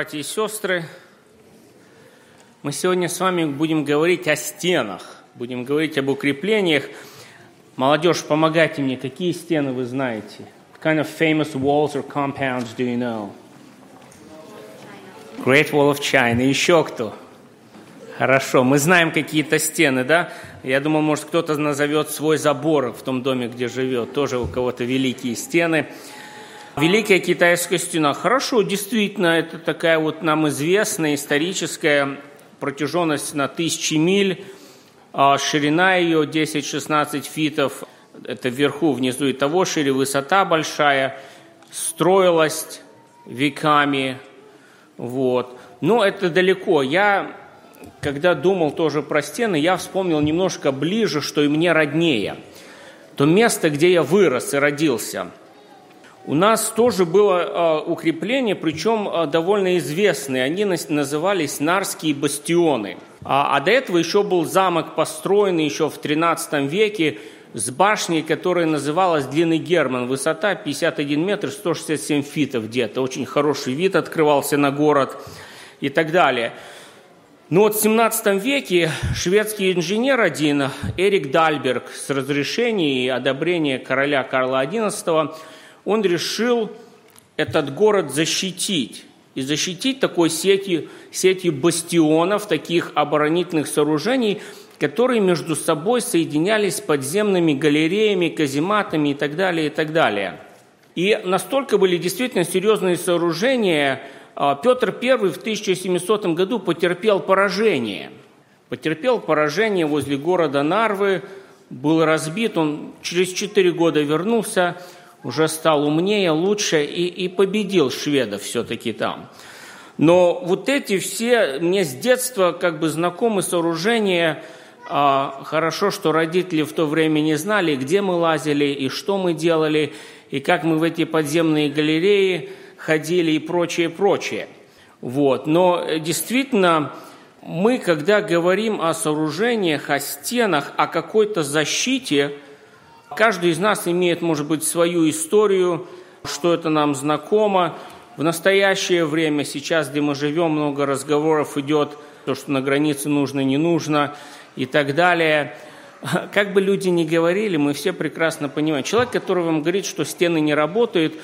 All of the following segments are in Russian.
братья и сестры. Мы сегодня с вами будем говорить о стенах, будем говорить об укреплениях. Молодежь, помогайте мне, какие стены вы знаете? What kind of famous walls or compounds do you know? Great Wall of China. Еще кто? Хорошо, мы знаем какие-то стены, да? Я думал, может, кто-то назовет свой забор в том доме, где живет. Тоже у кого-то великие стены. Великая китайская стена. Хорошо, действительно, это такая вот нам известная историческая протяженность на тысячи миль, а ширина ее 10-16 фитов, это вверху, внизу и того шире, высота большая, строилась веками, вот. Но это далеко. Я, когда думал тоже про стены, я вспомнил немножко ближе, что и мне роднее. То место, где я вырос и родился – у нас тоже было а, укрепление, причем а, довольно известные. Они назывались Нарские бастионы. А, а до этого еще был замок, построенный еще в 13 веке, с башней, которая называлась Длинный Герман. Высота 51 метр 167 фитов где-то. Очень хороший вид открывался на город и так далее. Но вот в 17 веке шведский инженер один, Эрик Дальберг, с разрешения и одобрения короля Карла XI, он решил этот город защитить. И защитить такой сетью, сетью бастионов, таких оборонительных сооружений, которые между собой соединялись подземными галереями, казематами и так далее, и так далее. И настолько были действительно серьезные сооружения, а, Петр I в 1700 году потерпел поражение. Потерпел поражение возле города Нарвы, был разбит, он через четыре года вернулся – уже стал умнее, лучше и, и победил шведов все-таки там. Но вот эти все мне с детства как бы знакомы сооружения. А, хорошо, что родители в то время не знали, где мы лазили и что мы делали, и как мы в эти подземные галереи ходили и прочее, прочее. Вот. Но действительно, мы, когда говорим о сооружениях, о стенах, о какой-то защите – Каждый из нас имеет, может быть, свою историю, что это нам знакомо. В настоящее время, сейчас, где мы живем, много разговоров идет, то, что на границе нужно, не нужно и так далее. Как бы люди ни говорили, мы все прекрасно понимаем. Человек, который вам говорит, что стены не работают,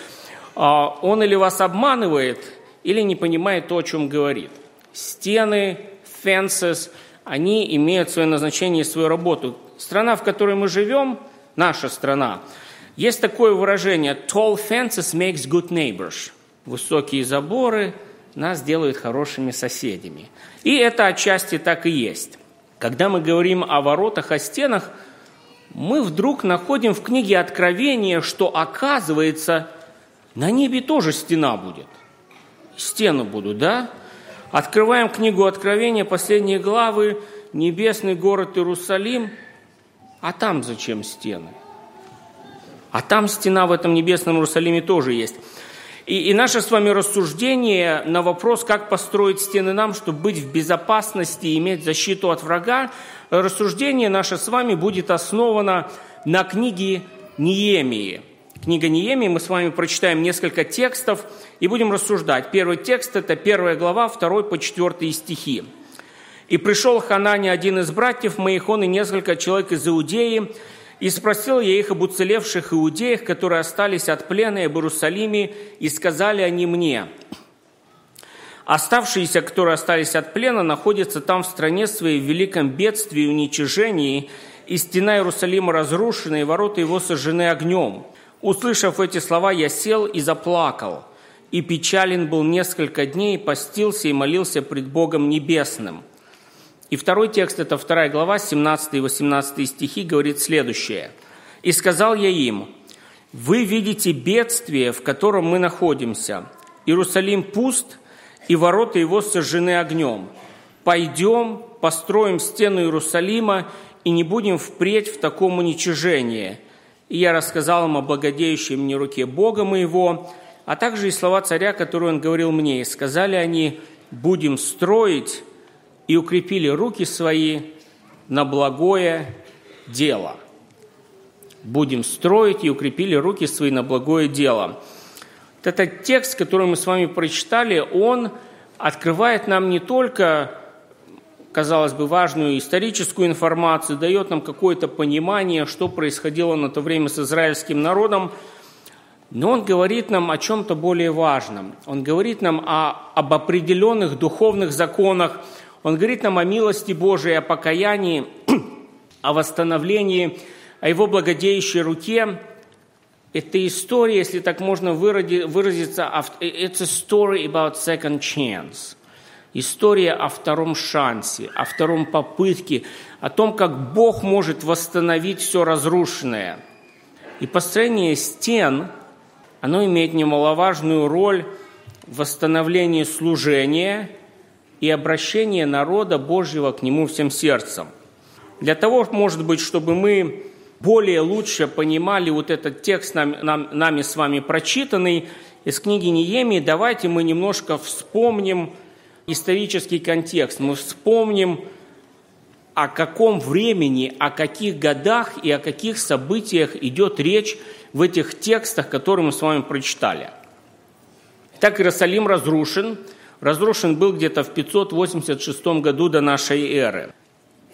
а, он или вас обманывает, или не понимает то, о чем говорит. Стены, fences, они имеют свое назначение и свою работу. Страна, в которой мы живем – наша страна. Есть такое выражение «tall fences makes good neighbors». Высокие заборы нас делают хорошими соседями. И это отчасти так и есть. Когда мы говорим о воротах, о стенах, мы вдруг находим в книге Откровения, что оказывается, на небе тоже стена будет. Стены будут, да? Открываем книгу Откровения, последние главы, небесный город Иерусалим – а там зачем стены? А там стена в этом небесном Иерусалиме тоже есть. И, и наше с вами рассуждение на вопрос, как построить стены нам, чтобы быть в безопасности и иметь защиту от врага, рассуждение наше с вами будет основано на книге Неемии. Книга Неемии, мы с вами прочитаем несколько текстов и будем рассуждать. Первый текст – это первая глава, второй по четвертые стихи. И пришел Ханани, один из братьев моих, он и несколько человек из Иудеи, и спросил я их об уцелевших иудеях, которые остались от плена и в Иерусалиме, и сказали они мне, оставшиеся, которые остались от плена, находятся там в стране своей в великом бедствии и уничижении, и стена Иерусалима разрушена, и ворота его сожжены огнем. Услышав эти слова, я сел и заплакал, и печален был несколько дней, постился и молился пред Богом Небесным – и второй текст, это вторая глава, 17 и 18 стихи, говорит следующее. «И сказал я им, вы видите бедствие, в котором мы находимся. Иерусалим пуст, и ворота его сожжены огнем. Пойдем, построим стену Иерусалима, и не будем впредь в таком уничижении». И я рассказал им о благодеющей мне руке Бога моего, а также и слова царя, которые он говорил мне. И сказали они, будем строить, и укрепили руки свои на благое дело. Будем строить и укрепили руки свои на благое дело. Вот этот текст, который мы с вами прочитали, он открывает нам не только, казалось бы, важную историческую информацию, дает нам какое-то понимание, что происходило на то время с израильским народом, но он говорит нам о чем-то более важном. Он говорит нам о, об определенных духовных законах, он говорит нам о милости Божией, о покаянии, о восстановлении, о его благодеющей руке. Это история, если так можно выразиться, it's a story about second chance. История о втором шансе, о втором попытке, о том, как Бог может восстановить все разрушенное. И построение стен – оно имеет немаловажную роль в восстановлении служения и обращения народа Божьего к Нему всем сердцем. Для того, может быть, чтобы мы более лучше понимали вот этот текст, нам, нам, нами с вами прочитанный из книги Неемии, давайте мы немножко вспомним исторический контекст. Мы вспомним, о каком времени, о каких годах и о каких событиях идет речь в этих текстах, которые мы с вами прочитали. Так Иерусалим разрушен. Разрушен был где-то в 586 году до нашей эры.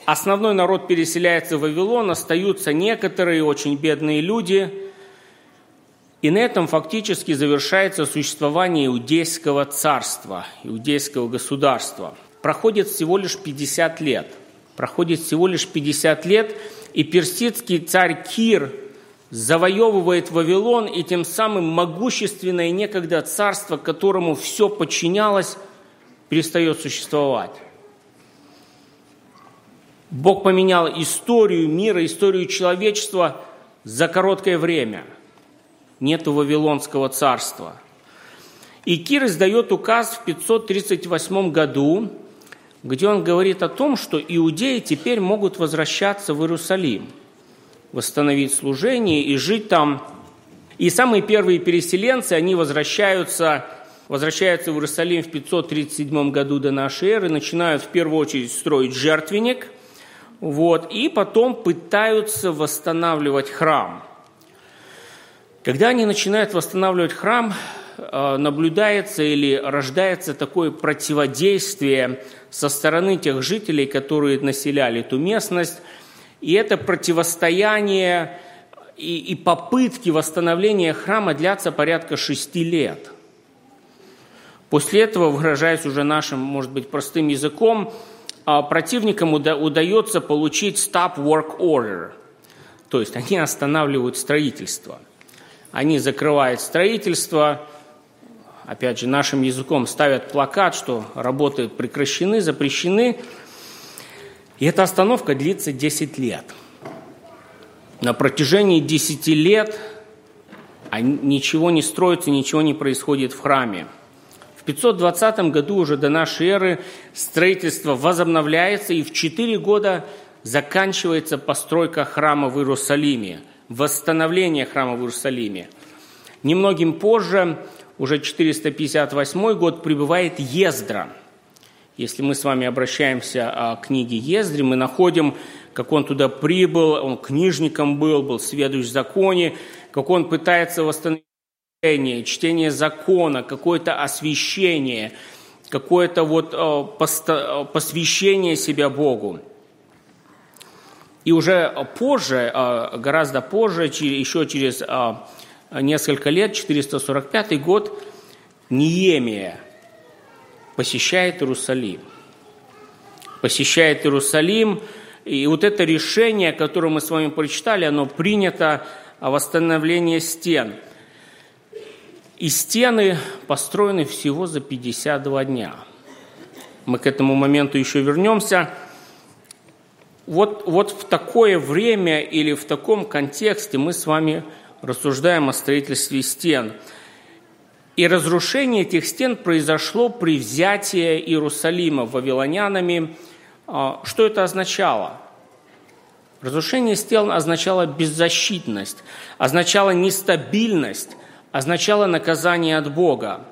Основной народ переселяется в Вавилон, остаются некоторые очень бедные люди. И на этом фактически завершается существование иудейского царства, иудейского государства. Проходит всего лишь 50 лет. Проходит всего лишь 50 лет, и персидский царь Кир завоевывает Вавилон, и тем самым могущественное некогда царство, которому все подчинялось, перестает существовать. Бог поменял историю мира, историю человечества за короткое время. Нету Вавилонского царства. И Кир издает указ в 538 году, где он говорит о том, что иудеи теперь могут возвращаться в Иерусалим – восстановить служение и жить там. И самые первые переселенцы, они возвращаются, возвращаются в Иерусалим в 537 году до нашей эры, начинают в первую очередь строить жертвенник, вот, и потом пытаются восстанавливать храм. Когда они начинают восстанавливать храм, э, наблюдается или рождается такое противодействие со стороны тех жителей, которые населяли эту местность – и это противостояние и, и попытки восстановления храма длятся порядка шести лет. После этого, выражаясь уже нашим, может быть, простым языком, а, противникам уда- удается получить stop work order, то есть они останавливают строительство. Они закрывают строительство, опять же, нашим языком ставят плакат, что работы прекращены, запрещены – и эта остановка длится 10 лет. На протяжении 10 лет ничего не строится, ничего не происходит в храме. В 520 году уже до нашей эры строительство возобновляется, и в 4 года заканчивается постройка храма в Иерусалиме, восстановление храма в Иерусалиме. Немногим позже, уже 458 год, прибывает Ездра – если мы с вами обращаемся а, к книге Ездри, мы находим, как он туда прибыл, он книжником был, был сведущ в законе, как он пытается восстановить чтение закона, какое-то освящение, какое-то вот а, посвящение себя Богу. И уже позже, а, гораздо позже, еще через несколько лет, 445 год, Ниемия – посещает Иерусалим. Посещает Иерусалим, и вот это решение, которое мы с вами прочитали, оно принято о восстановлении стен. И стены построены всего за 52 дня. Мы к этому моменту еще вернемся. Вот, вот в такое время или в таком контексте мы с вами рассуждаем о строительстве стен – и разрушение этих стен произошло при взятии Иерусалима вавилонянами. А, что это означало? Разрушение стен означало беззащитность, означало нестабильность, означало наказание от Бога.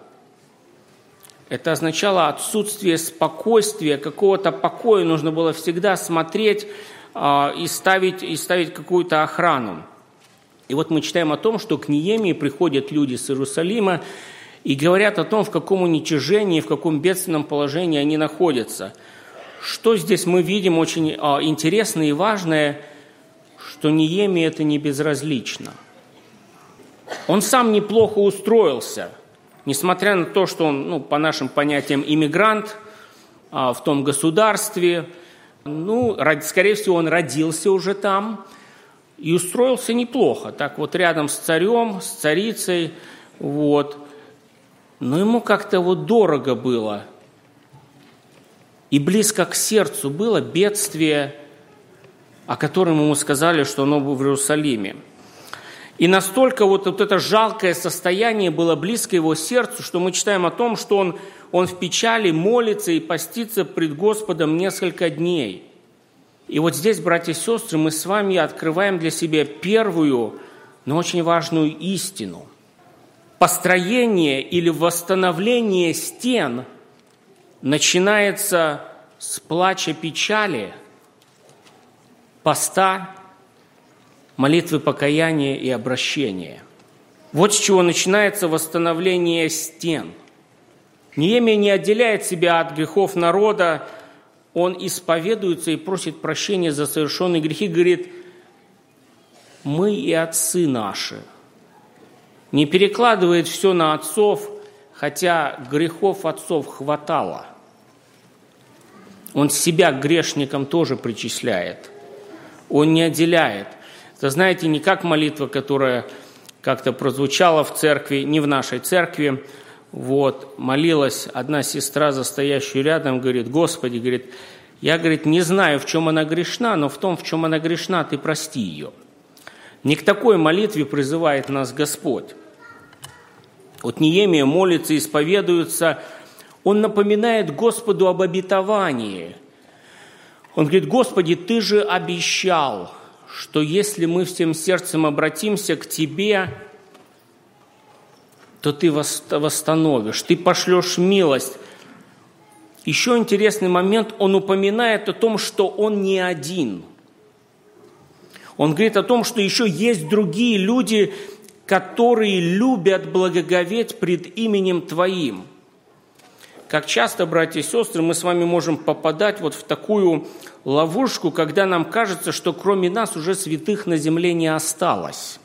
Это означало отсутствие спокойствия, какого-то покоя. Нужно было всегда смотреть а, и ставить, и ставить какую-то охрану. И вот мы читаем о том, что к Ниемии приходят люди с Иерусалима, и говорят о том, в каком уничижении, в каком бедственном положении они находятся. Что здесь мы видим очень а, интересное и важное, что Ниеме это не безразлично. Он сам неплохо устроился, несмотря на то, что он, ну, по нашим понятиям, иммигрант а, в том государстве, ну, скорее всего, он родился уже там и устроился неплохо, так вот рядом с царем, с царицей, вот – но ему как-то вот дорого было и близко к сердцу было бедствие, о котором ему сказали, что оно было в Иерусалиме. И настолько вот, вот это жалкое состояние было близко его сердцу, что мы читаем о том, что он, он в печали молится и постится пред Господом несколько дней. И вот здесь, братья и сестры, мы с вами открываем для себя первую, но очень важную истину построение или восстановление стен начинается с плача печали, поста, молитвы покаяния и обращения. Вот с чего начинается восстановление стен. Неемия не отделяет себя от грехов народа, он исповедуется и просит прощения за совершенные грехи, говорит, мы и отцы наши – не перекладывает все на отцов, хотя грехов отцов хватало. Он себя грешникам тоже причисляет. Он не отделяет. Это, знаете, не как молитва, которая как-то прозвучала в церкви, не в нашей церкви. Вот, молилась одна сестра, застоящая рядом, говорит, Господи, говорит, я, говорит, не знаю, в чем она грешна, но в том, в чем она грешна, ты прости ее. Не к такой молитве призывает нас Господь. Вот Неемия молится, исповедуется, он напоминает Господу об обетовании. Он говорит, Господи, Ты же обещал, что если мы всем сердцем обратимся к Тебе, то Ты восстановишь, Ты пошлешь милость. Еще интересный момент, он упоминает о том, что он не один. Он говорит о том, что еще есть другие люди, которые любят благоговеть пред именем Твоим. Как часто, братья и сестры, мы с вами можем попадать вот в такую ловушку, когда нам кажется, что кроме нас уже святых на земле не осталось.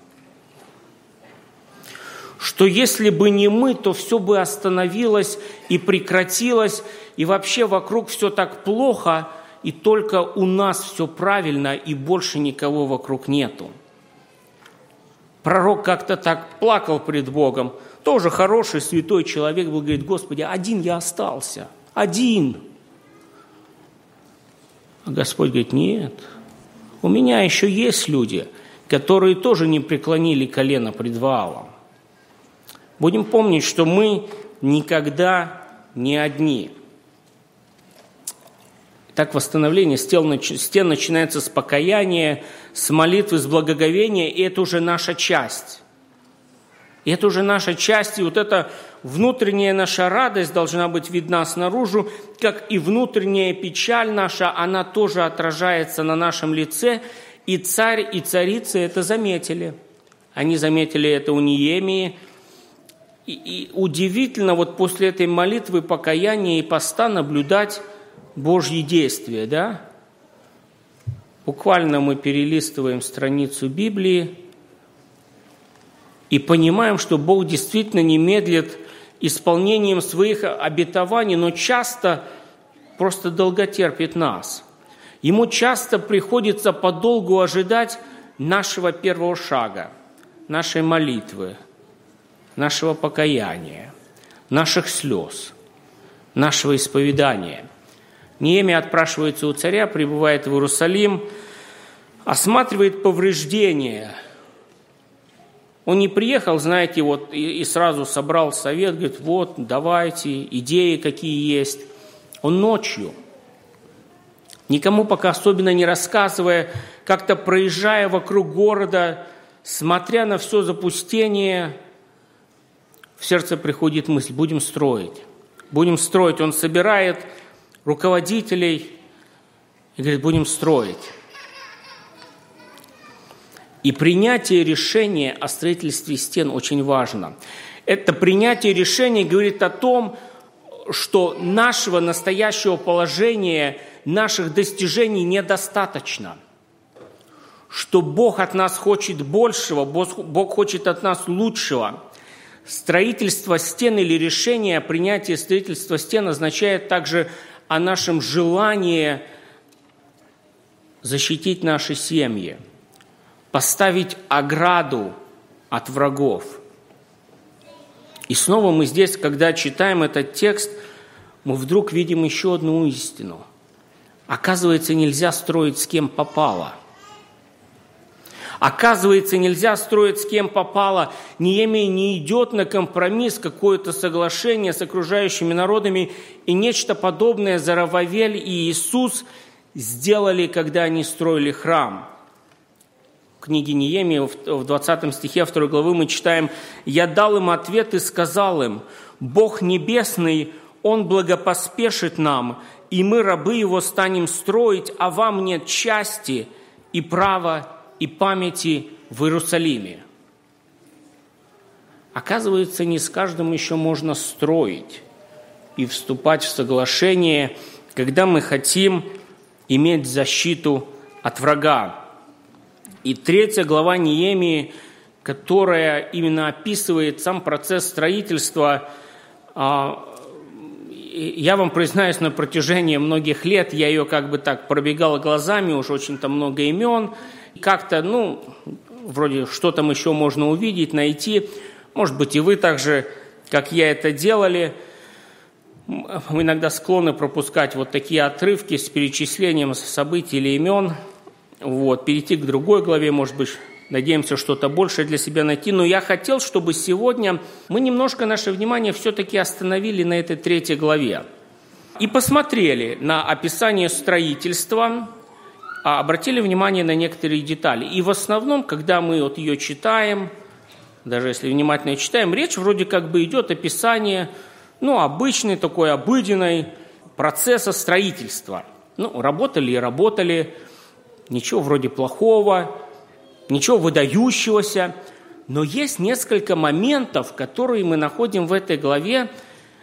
Что если бы не мы, то все бы остановилось и прекратилось, и вообще вокруг все так плохо, и только у нас все правильно, и больше никого вокруг нету. Пророк как-то так плакал пред Богом. Тоже хороший, святой человек был, говорит, Господи, один я остался, один. А Господь говорит, нет, у меня еще есть люди, которые тоже не преклонили колено пред Ваалом. Будем помнить, что мы никогда не одни – так восстановление стен, начинается с покаяния, с молитвы, с благоговения, и это уже наша часть. И это уже наша часть, и вот эта внутренняя наша радость должна быть видна снаружи, как и внутренняя печаль наша, она тоже отражается на нашем лице, и царь, и царица это заметили. Они заметили это у Ниемии, и, и удивительно вот после этой молитвы покаяния и поста наблюдать Божьи действия, да? Буквально мы перелистываем страницу Библии и понимаем, что Бог действительно не медлит исполнением своих обетований, но часто просто долготерпит нас. Ему часто приходится подолгу ожидать нашего первого шага, нашей молитвы, нашего покаяния, наших слез, нашего исповедания – Неемия отпрашивается у царя, прибывает в Иерусалим, осматривает повреждения. Он не приехал, знаете, вот и, и сразу собрал совет, говорит, вот, давайте, идеи какие есть. Он ночью, никому пока особенно не рассказывая, как-то проезжая вокруг города, смотря на все запустение, в сердце приходит мысль, будем строить. Будем строить. Он собирает руководителей и говорит, будем строить. И принятие решения о строительстве стен очень важно. Это принятие решения говорит о том, что нашего настоящего положения, наших достижений недостаточно. Что Бог от нас хочет большего, Бог хочет от нас лучшего. Строительство стен или решение принятия строительства стен означает также о нашем желании защитить наши семьи, поставить ограду от врагов – и снова мы здесь, когда читаем этот текст, мы вдруг видим еще одну истину. Оказывается, нельзя строить с кем попало. Оказывается, нельзя строить с кем попало. Неемия не идет на компромисс, какое-то соглашение с окружающими народами. И нечто подобное Зарававель и Иисус сделали, когда они строили храм – книге Неемии, в 20 стихе 2 главы мы читаем, «Я дал им ответ и сказал им, Бог Небесный, Он благопоспешит нам, и мы, рабы Его, станем строить, а вам нет части и права и памяти в Иерусалиме». Оказывается, не с каждым еще можно строить и вступать в соглашение, когда мы хотим иметь защиту от врага. И третья глава Неемии, которая именно описывает сам процесс строительства, а, я вам признаюсь, на протяжении многих лет я ее как бы так пробегал глазами, уж очень-то много имен, как-то, ну, вроде что там еще можно увидеть, найти. Может быть, и вы также, как я это делали, мы иногда склонны пропускать вот такие отрывки с перечислением событий или имен – вот, перейти к другой главе, может быть, надеемся что-то большее для себя найти. Но я хотел, чтобы сегодня мы немножко наше внимание все-таки остановили на этой третьей главе и посмотрели на описание строительства, а обратили внимание на некоторые детали. И в основном, когда мы вот ее читаем, даже если внимательно читаем, речь вроде как бы идет описание, ну, обычной такой, обыденной процесса строительства. Ну, работали и работали, ничего вроде плохого, ничего выдающегося, но есть несколько моментов, которые мы находим в этой главе,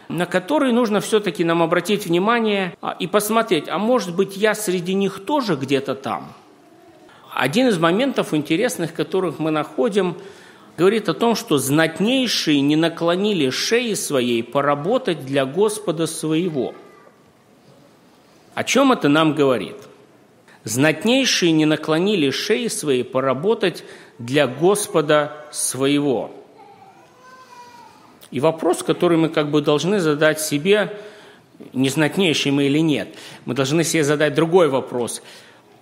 на которые нужно все-таки нам обратить внимание а, и посмотреть, а может быть я среди них тоже где-то там. Один из моментов интересных, которых мы находим, говорит о том, что знатнейшие не наклонили шеи своей поработать для Господа своего. О чем это нам говорит? – Знатнейшие не наклонили шеи свои поработать для Господа своего. И вопрос, который мы как бы должны задать себе, не знатнейшие мы или нет, мы должны себе задать другой вопрос.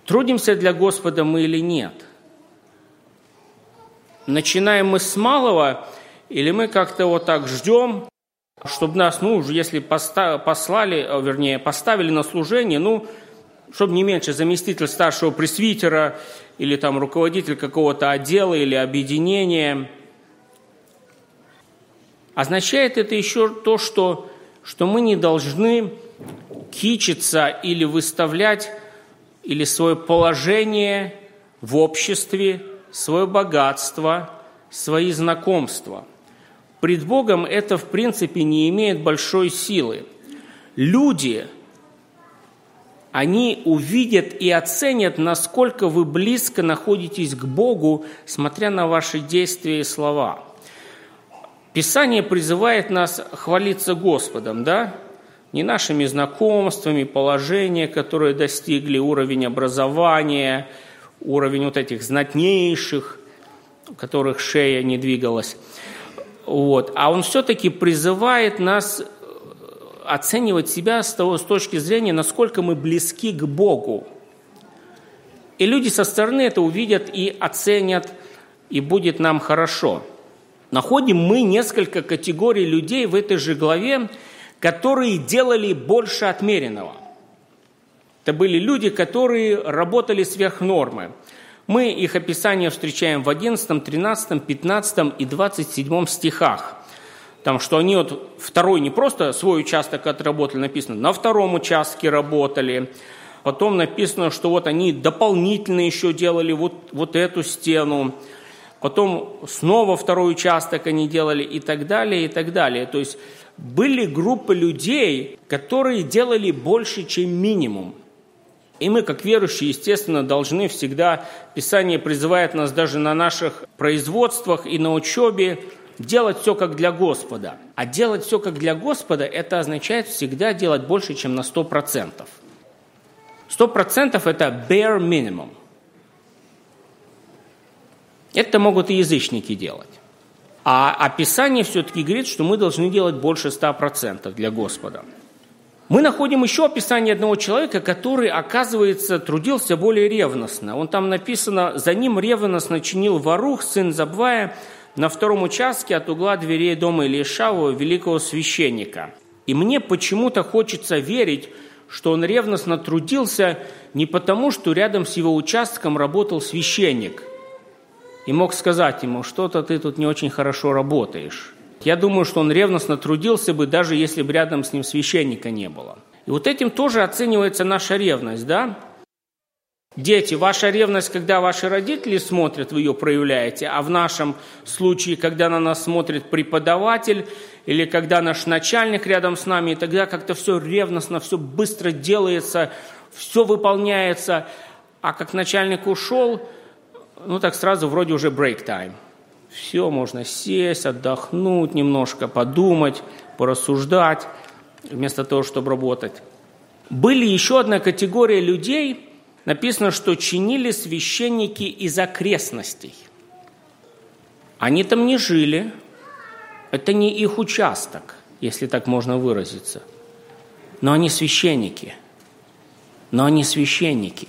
Трудимся для Господа мы или нет? Начинаем мы с малого, или мы как-то вот так ждем, чтобы нас, ну, если послали, вернее, поставили на служение, ну, чтобы не меньше заместитель старшего пресвитера или там руководитель какого-то отдела или объединения. Означает это еще то, что, что мы не должны кичиться или выставлять или свое положение в обществе, свое богатство, свои знакомства. Пред Богом это, в принципе, не имеет большой силы. Люди – они увидят и оценят, насколько вы близко находитесь к Богу, смотря на ваши действия и слова. Писание призывает нас хвалиться Господом, да? Не нашими знакомствами, положения, которые достигли, уровень образования, уровень вот этих знатнейших, у которых шея не двигалась. Вот. А он все-таки призывает нас оценивать себя с, того, с точки зрения, насколько мы близки к Богу. И люди со стороны это увидят и оценят, и будет нам хорошо. Находим мы несколько категорий людей в этой же главе, которые делали больше отмеренного. Это были люди, которые работали сверх нормы. Мы их описание встречаем в 11, 13, 15 и 27 стихах – там, что они вот второй не просто свой участок отработали, написано, на втором участке работали. Потом написано, что вот они дополнительно еще делали вот, вот эту стену. потом снова второй участок они делали и так далее, и так далее. То есть были группы людей, которые делали больше, чем минимум. И мы, как верующие, естественно, должны всегда, Писание призывает нас даже на наших производствах и на учебе делать все как для Господа. А делать все как для Господа, это означает всегда делать больше, чем на 100%. 100% это bare minimum. Это могут и язычники делать. А описание все-таки говорит, что мы должны делать больше 100% для Господа. Мы находим еще описание одного человека, который, оказывается, трудился более ревностно. Он там написано, за ним ревностно чинил Варух, сын Забвая, на втором участке от угла дверей дома Илишаву, великого священника. И мне почему-то хочется верить, что он ревностно трудился не потому, что рядом с его участком работал священник и мог сказать ему, что-то ты тут не очень хорошо работаешь. Я думаю, что он ревностно трудился бы, даже если бы рядом с ним священника не было. И вот этим тоже оценивается наша ревность, да? Дети, ваша ревность, когда ваши родители смотрят, вы ее проявляете, а в нашем случае, когда на нас смотрит преподаватель или когда наш начальник рядом с нами, и тогда как-то все ревностно, все быстро делается, все выполняется, а как начальник ушел, ну так сразу вроде уже break time. Все, можно сесть, отдохнуть немножко, подумать, порассуждать, вместо того, чтобы работать. Были еще одна категория людей, написано, что чинили священники из окрестностей. Они там не жили, это не их участок, если так можно выразиться. Но они священники. Но они священники.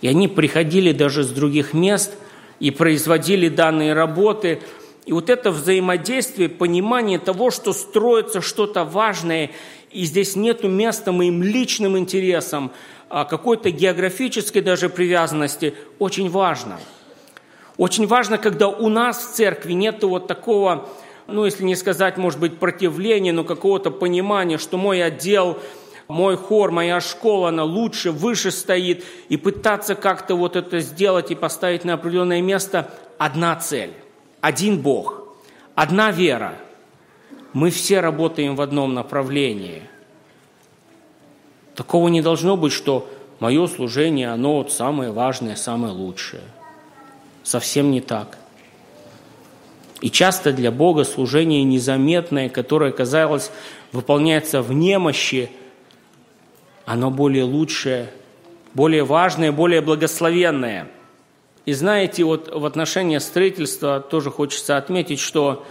И они приходили даже с других мест и производили данные работы. И вот это взаимодействие, понимание того, что строится что-то важное, и здесь нет места моим личным интересам, какой-то географической даже привязанности, очень важно. Очень важно, когда у нас в церкви нет вот такого, ну, если не сказать, может быть, противления, но какого-то понимания, что мой отдел мой хор, моя школа, она лучше, выше стоит, и пытаться как-то вот это сделать и поставить на определенное место – одна цель, один Бог, одна вера. Мы все работаем в одном направлении. Такого не должно быть, что мое служение, оно вот самое важное, самое лучшее. Совсем не так. И часто для Бога служение незаметное, которое, казалось, выполняется в немощи – оно более лучшее, более важное, более благословенное. И знаете, вот в отношении строительства тоже хочется отметить, что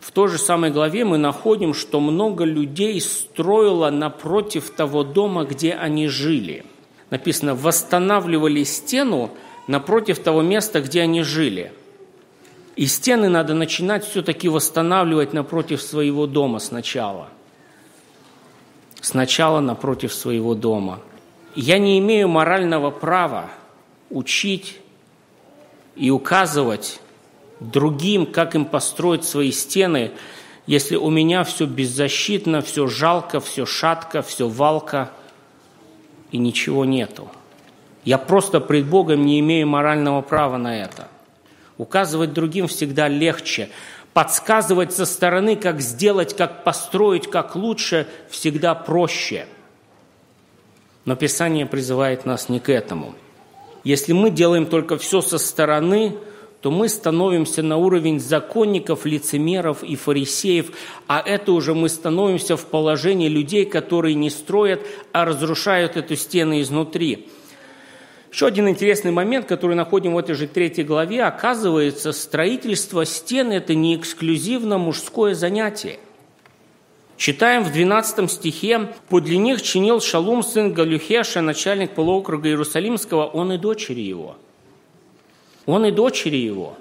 в той же самой главе мы находим, что много людей строило напротив того дома, где они жили. Написано, восстанавливали стену напротив того места, где они жили. И стены надо начинать все-таки восстанавливать напротив своего дома сначала – сначала напротив своего дома. Я не имею морального права учить и указывать другим, как им построить свои стены, если у меня все беззащитно, все жалко, все шатко, все валко и ничего нету. Я просто пред Богом не имею морального права на это. Указывать другим всегда легче, подсказывать со стороны, как сделать, как построить, как лучше, всегда проще. Но Писание призывает нас не к этому. Если мы делаем только все со стороны, то мы становимся на уровень законников, лицемеров и фарисеев, а это уже мы становимся в положении людей, которые не строят, а разрушают эту стену изнутри – еще один интересный момент, который находим в этой же третьей главе, оказывается, строительство стен – это не эксклюзивно мужское занятие. Читаем в 12 стихе, «Подле них чинил Шалум, сын Галюхеша, начальник полуокруга Иерусалимского, он и дочери его». Он и дочери его.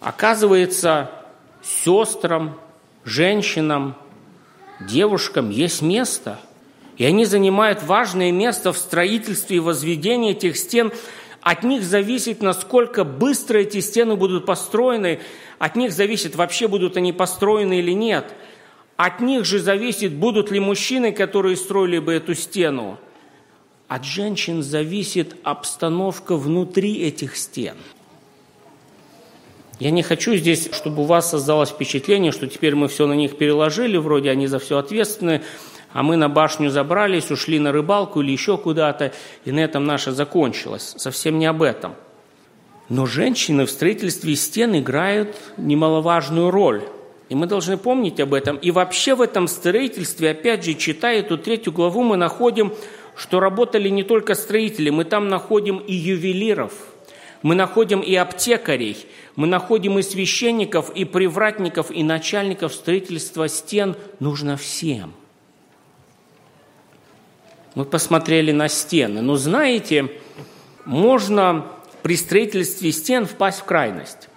Оказывается, сестрам, женщинам, девушкам есть место – и они занимают важное место в строительстве и возведении этих стен. От них зависит, насколько быстро эти стены будут построены. От них зависит, вообще будут они построены или нет. От них же зависит, будут ли мужчины, которые строили бы эту стену. От женщин зависит обстановка внутри этих стен. Я не хочу здесь, чтобы у вас создалось впечатление, что теперь мы все на них переложили, вроде они за все ответственны, а мы на башню забрались, ушли на рыбалку или еще куда-то, и на этом наше закончилось. Совсем не об этом. Но женщины в строительстве стен играют немаловажную роль. И мы должны помнить об этом. И вообще в этом строительстве, опять же, читая эту третью главу, мы находим, что работали не только строители, мы там находим и ювелиров – мы находим и аптекарей, мы находим и священников, и привратников, и начальников строительства стен. Нужно всем. Мы посмотрели на стены. Но знаете, можно при строительстве стен впасть в крайность.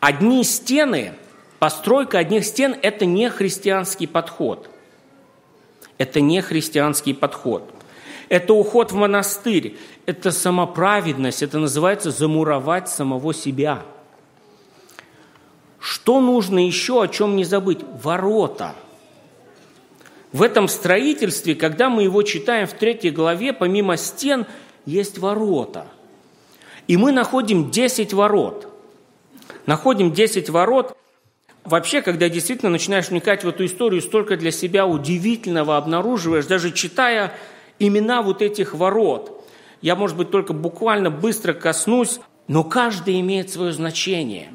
Одни стены, постройка одних стен – это не христианский подход. Это не христианский подход это уход в монастырь, это самоправедность, это называется замуровать самого себя. Что нужно еще, о чем не забыть? Ворота. В этом строительстве, когда мы его читаем в третьей главе, помимо стен есть ворота. И мы находим 10 ворот. Находим 10 ворот. Вообще, когда действительно начинаешь вникать в эту историю, столько для себя удивительного обнаруживаешь, даже читая имена вот этих ворот. Я, может быть, только буквально быстро коснусь, но каждый имеет свое значение.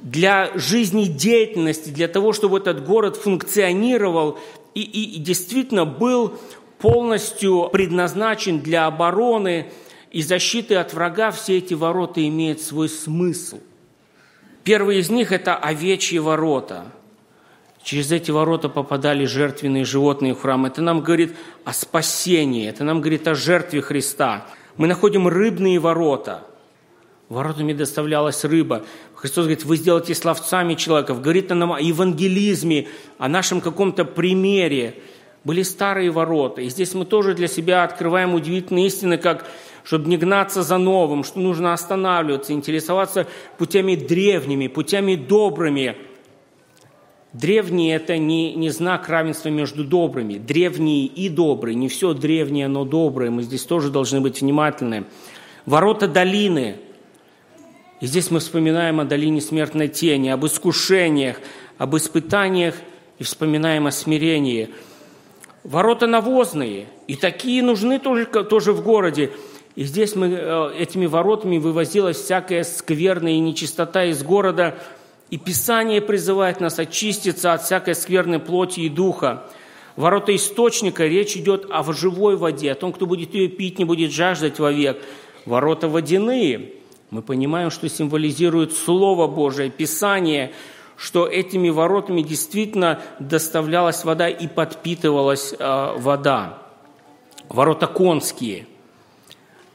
Для жизнедеятельности, для того, чтобы этот город функционировал и, и, и действительно был полностью предназначен для обороны и защиты от врага, все эти ворота имеют свой смысл. Первый из них – это овечьи ворота – Через эти ворота попадали жертвенные животные в храм. Это нам говорит о спасении, это нам говорит о жертве Христа. Мы находим рыбные ворота. Воротами доставлялась рыба. Христос говорит, вы сделаете словцами человеков. Говорит нам о евангелизме, о нашем каком-то примере. Были старые ворота. И здесь мы тоже для себя открываем удивительные истины, как чтобы не гнаться за новым, что нужно останавливаться, интересоваться путями древними, путями добрыми – Древние – это не, не знак равенства между добрыми. Древние и добрые. Не все древнее, но доброе. Мы здесь тоже должны быть внимательны. Ворота долины. И здесь мы вспоминаем о долине смертной тени, об искушениях, об испытаниях и вспоминаем о смирении. Ворота навозные. И такие нужны только, тоже в городе. И здесь мы э, этими воротами вывозилась всякая скверная нечистота из города – и Писание призывает нас очиститься от всякой скверной плоти и духа. Ворота источника, речь идет о живой воде, о том, кто будет ее пить, не будет жаждать вовек. Ворота водяные, мы понимаем, что символизирует Слово Божие, Писание, что этими воротами действительно доставлялась вода и подпитывалась э, вода. Ворота конские.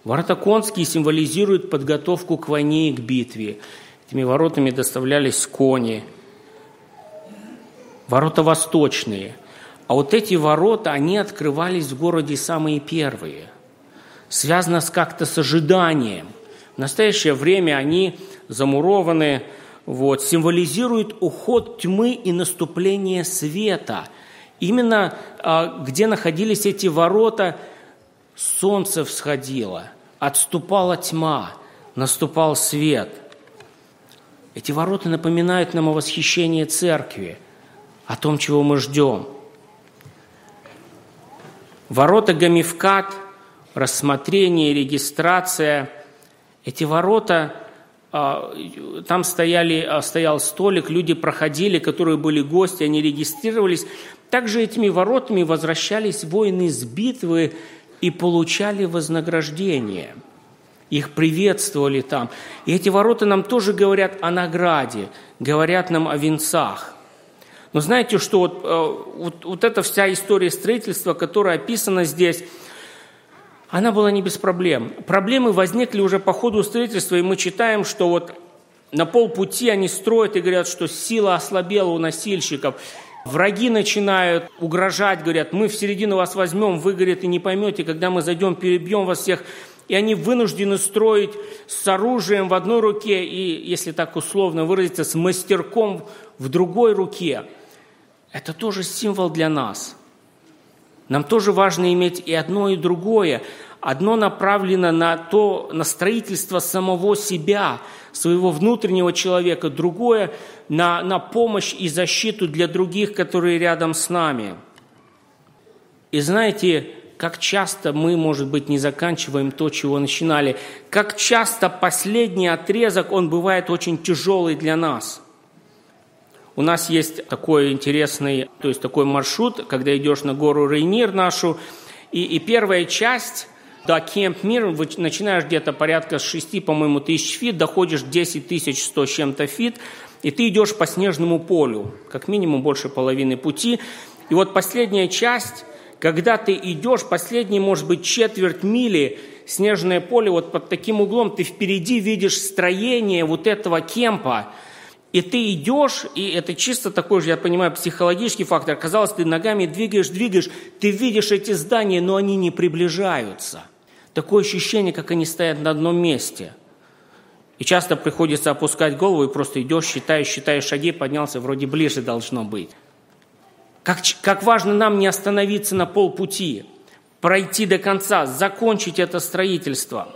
Ворота конские символизируют подготовку к войне и к битве. Этими воротами доставлялись кони. Ворота восточные. А вот эти ворота, они открывались в городе самые первые. Связано с как-то с ожиданием. В настоящее время они замурованы, вот, символизируют уход тьмы и наступление света. Именно а, где находились эти ворота, солнце всходило, отступала тьма, наступал свет – эти ворота напоминают нам о восхищении церкви, о том, чего мы ждем. Ворота Гамифкат, рассмотрение, регистрация. Эти ворота, а, там стояли, а, стоял столик, люди проходили, которые были гости, они регистрировались. Также этими воротами возвращались воины с битвы и получали вознаграждение – их приветствовали там. И эти ворота нам тоже говорят о награде, говорят нам о венцах. Но знаете, что вот, э, вот, вот эта вся история строительства, которая описана здесь, она была не без проблем. Проблемы возникли уже по ходу строительства, и мы читаем, что вот на полпути они строят и говорят, что сила ослабела у носильщиков. Враги начинают угрожать, говорят, мы в середину вас возьмем, вы, говорит, и не поймете, когда мы зайдем, перебьем вас всех и они вынуждены строить с оружием в одной руке и, если так условно выразиться, с мастерком в другой руке. Это тоже символ для нас. Нам тоже важно иметь и одно, и другое. Одно направлено на то, на строительство самого себя, своего внутреннего человека, другое на, на помощь и защиту для других, которые рядом с нами. И знаете, как часто мы, может быть, не заканчиваем то, чего начинали. Как часто последний отрезок, он бывает очень тяжелый для нас. У нас есть такой интересный, то есть такой маршрут, когда идешь на гору Рейнир нашу, и, и первая часть до Camp Muir начинаешь где-то порядка с 6, по-моему, тысяч feet, доходишь 10 тысяч 100 с чем-то feet, и ты идешь по снежному полю, как минимум больше половины пути. И вот последняя часть, когда ты идешь, последний, может быть, четверть мили, снежное поле, вот под таким углом ты впереди видишь строение вот этого кемпа, и ты идешь, и это чисто такой же, я понимаю, психологический фактор. Казалось, ты ногами двигаешь, двигаешь, ты видишь эти здания, но они не приближаются. Такое ощущение, как они стоят на одном месте. И часто приходится опускать голову и просто идешь, считаешь, считаешь шаги, поднялся, вроде ближе должно быть. Как, как важно нам не остановиться на полпути, пройти до конца, закончить это строительство.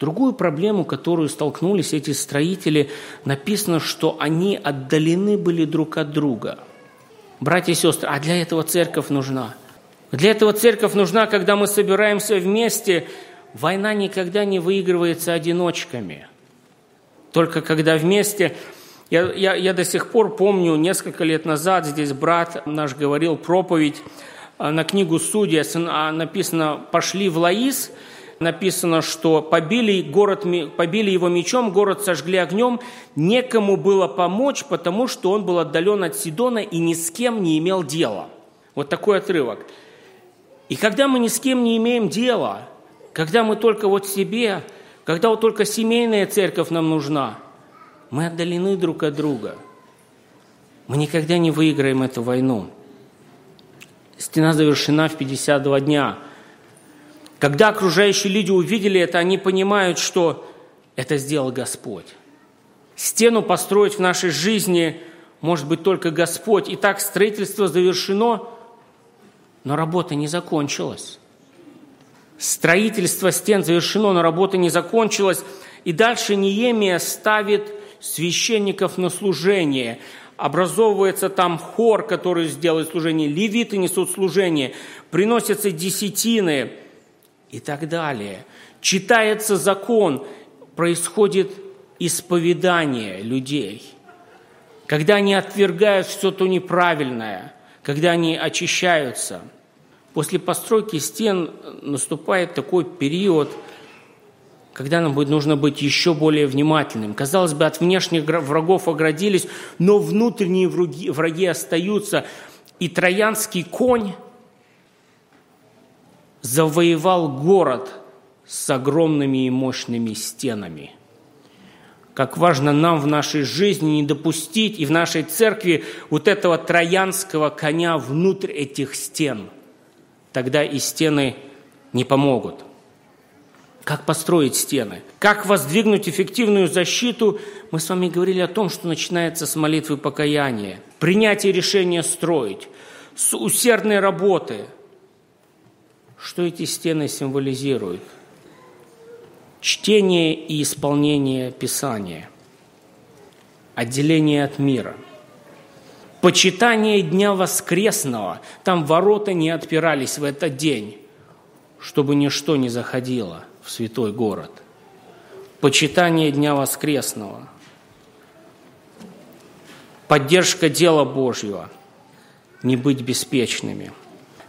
Другую проблему, которую столкнулись эти строители, написано, что они отдалены были друг от друга. Братья и сестры, а для этого церковь нужна. Для этого церковь нужна, когда мы собираемся вместе. Война никогда не выигрывается одиночками. Только когда вместе я, я, я до сих пор помню, несколько лет назад здесь брат наш говорил проповедь а, на книгу «Судья», а, написано «Пошли в Лаис», написано, что побили, город, побили его мечом, город сожгли огнем, некому было помочь, потому что он был отдален от Сидона и ни с кем не имел дела. Вот такой отрывок. И когда мы ни с кем не имеем дела, когда мы только вот себе, когда вот только семейная церковь нам нужна – мы отдалены друг от друга. Мы никогда не выиграем эту войну. Стена завершена в 52 дня. Когда окружающие люди увидели это, они понимают, что это сделал Господь. Стену построить в нашей жизни может быть только Господь. Итак, строительство завершено, но работа не закончилась. Строительство стен завершено, но работа не закончилась. И дальше Неемия ставит священников на служение. Образовывается там хор, который сделает служение, левиты несут служение, приносятся десятины и так далее. Читается закон, происходит исповедание людей. Когда они отвергают все то неправильное, когда они очищаются. После постройки стен наступает такой период – когда нам будет нужно быть еще более внимательным. Казалось бы, от внешних врагов оградились, но внутренние враги, враги остаются. И троянский конь завоевал город с огромными и мощными стенами. Как важно нам в нашей жизни не допустить и в нашей церкви вот этого троянского коня внутрь этих стен. Тогда и стены не помогут. Как построить стены? Как воздвигнуть эффективную защиту? Мы с вами говорили о том, что начинается с молитвы покаяния, принятия решения строить, с усердной работы. Что эти стены символизируют? Чтение и исполнение Писания, отделение от мира, почитание Дня Воскресного. Там ворота не отпирались в этот день, чтобы ничто не заходило – в святой город. Почитание Дня Воскресного. Поддержка дела Божьего. Не быть беспечными.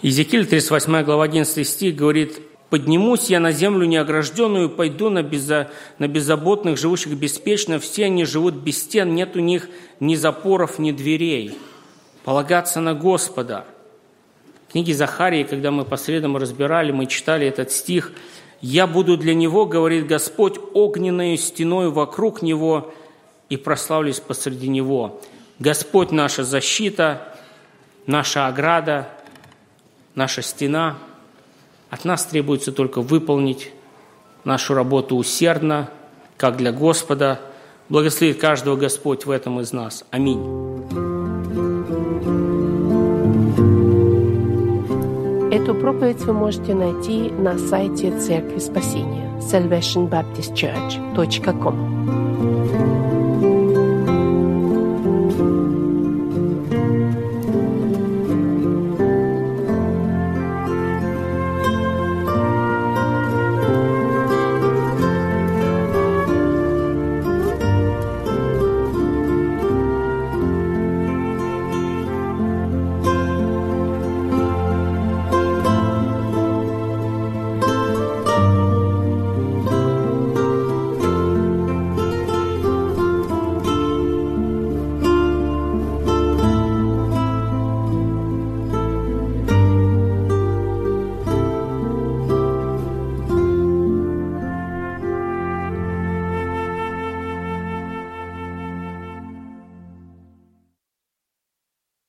Иезекииль 38 глава 11 стих говорит, «Поднимусь я на землю неогражденную, пойду на, безо, на беззаботных, живущих беспечно, все они живут без стен, нет у них ни запоров, ни дверей. Полагаться на Господа». В книге Захарии, когда мы по средам разбирали, мы читали этот стих – «Я буду для него, говорит Господь, огненной стеной вокруг него и прославлюсь посреди него». Господь наша защита, наша ограда, наша стена. От нас требуется только выполнить нашу работу усердно, как для Господа. Благословит каждого Господь в этом из нас. Аминь. Эту проповедь вы можете найти на сайте Церкви Спасения salvationbaptistchurch.com.